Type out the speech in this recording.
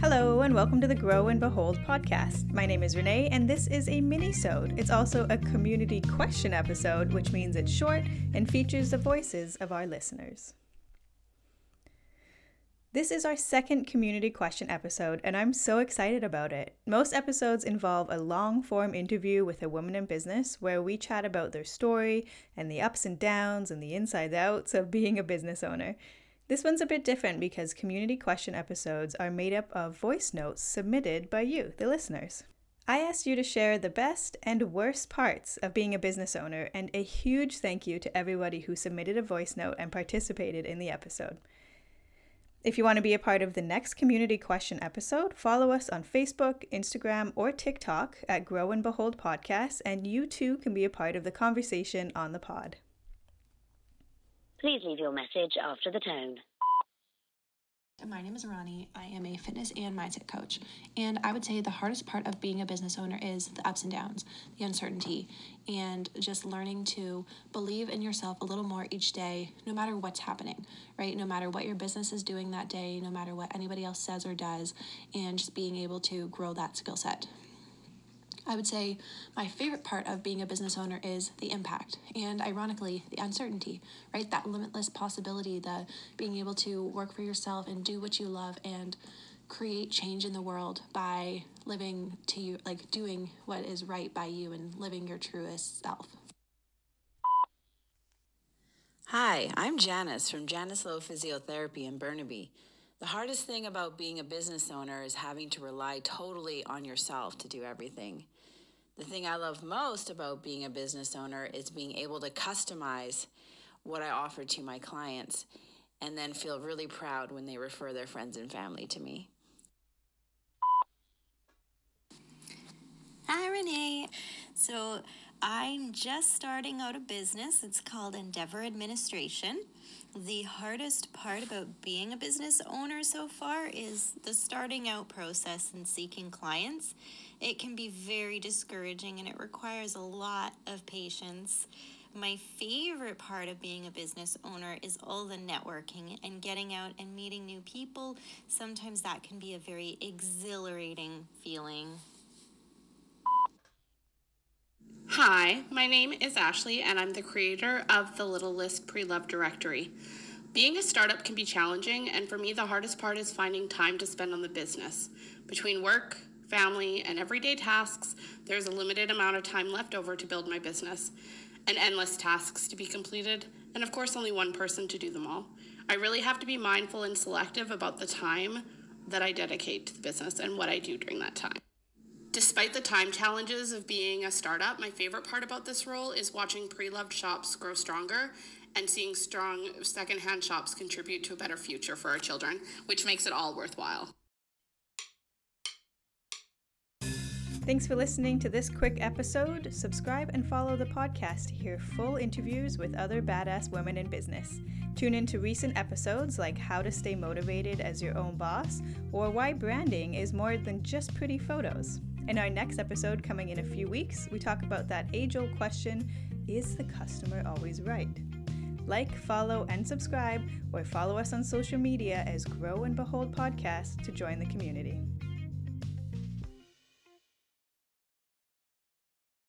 Hello, and welcome to the Grow and Behold podcast. My name is Renee, and this is a mini-sode. It's also a community question episode, which means it's short and features the voices of our listeners. This is our second community question episode, and I'm so excited about it. Most episodes involve a long form interview with a woman in business where we chat about their story and the ups and downs and the insides outs of being a business owner. This one's a bit different because community question episodes are made up of voice notes submitted by you, the listeners. I asked you to share the best and worst parts of being a business owner, and a huge thank you to everybody who submitted a voice note and participated in the episode. If you want to be a part of the next community question episode, follow us on Facebook, Instagram, or TikTok at Grow and Behold Podcast, and you too can be a part of the conversation on the pod. Please leave your message after the tone. My name is Ronnie. I am a fitness and mindset coach. And I would say the hardest part of being a business owner is the ups and downs, the uncertainty, and just learning to believe in yourself a little more each day, no matter what's happening, right? No matter what your business is doing that day, no matter what anybody else says or does, and just being able to grow that skill set. I would say my favorite part of being a business owner is the impact and ironically the uncertainty, right? That limitless possibility, the being able to work for yourself and do what you love and create change in the world by living to you like doing what is right by you and living your truest self. Hi, I'm Janice from Janice Low Physiotherapy in Burnaby. The hardest thing about being a business owner is having to rely totally on yourself to do everything. The thing I love most about being a business owner is being able to customize what I offer to my clients and then feel really proud when they refer their friends and family to me. Hi, Renee. So, I'm just starting out a business. It's called Endeavor Administration. The hardest part about being a business owner so far is the starting out process and seeking clients. It can be very discouraging and it requires a lot of patience. My favorite part of being a business owner is all the networking and getting out and meeting new people. Sometimes that can be a very exhilarating feeling. Hi, my name is Ashley, and I'm the creator of the Little List Pre Love Directory. Being a startup can be challenging, and for me, the hardest part is finding time to spend on the business. Between work, family, and everyday tasks, there's a limited amount of time left over to build my business, and endless tasks to be completed, and of course, only one person to do them all. I really have to be mindful and selective about the time that I dedicate to the business and what I do during that time. Despite the time challenges of being a startup, my favorite part about this role is watching pre loved shops grow stronger and seeing strong secondhand shops contribute to a better future for our children, which makes it all worthwhile. Thanks for listening to this quick episode. Subscribe and follow the podcast to hear full interviews with other badass women in business. Tune in to recent episodes like how to stay motivated as your own boss or why branding is more than just pretty photos. In our next episode, coming in a few weeks, we talk about that age old question is the customer always right? Like, follow, and subscribe, or follow us on social media as Grow and Behold Podcast to join the community.